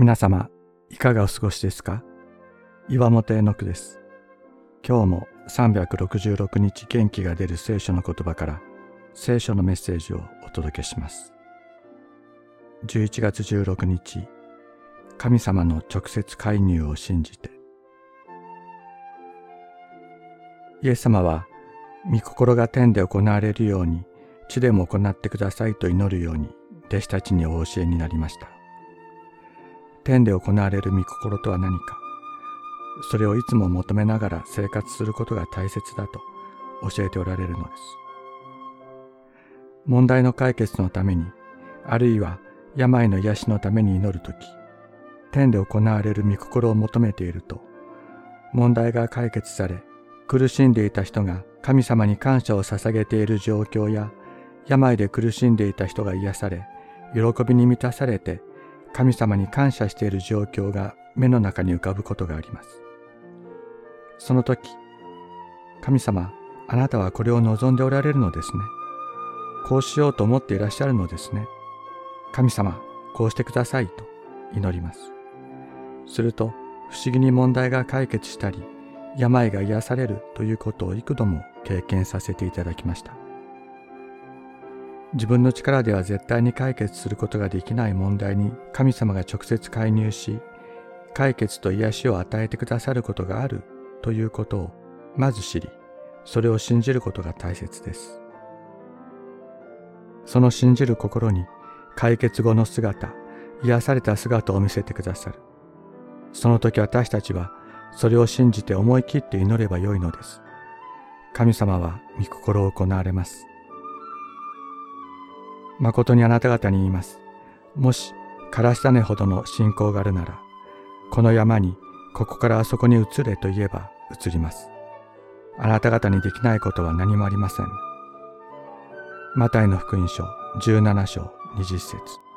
皆様、いかがお過ごしですか？岩本絵の句です。今日も366日元気が出る聖書の言葉から聖書のメッセージをお届けします。11月16日、神様の直接介入を信じて。イエス様は、御心が天で行われるように、地でも行ってくださいと祈るように、弟子たちにお教えになりました。天で行われる御心とは何か、それをいつも求めながら生活することが大切だと教えておられるのです。問題の解決のために、あるいは病の癒しのために祈るとき、天で行われる御心を求めていると、問題が解決され、苦しんでいた人が神様に感謝を捧げている状況や、病で苦しんでいた人が癒され、喜びに満たされて神様に感謝している状況が目の中に浮かぶことがあります。その時、神様、あなたはこれを望んでおられるのですね。こうしようと思っていらっしゃるのですね。神様、こうしてくださいと祈ります。すると、不思議に問題が解決したり、病が癒されるということを幾度も経験させていただきました。自分の力では絶対に解決することができない問題に神様が直接介入し、解決と癒しを与えてくださることがあるということをまず知り、それを信じることが大切です。その信じる心に解決後の姿、癒された姿を見せてくださる。その時私たちはそれを信じて思い切って祈ればよいのです。神様は御心を行われます。誠にあなた方に言います。もし、枯らし種ほどの信仰があるなら、この山に、ここからあそこに移れと言えば移ります。あなた方にできないことは何もありません。マタイの福音書17章20節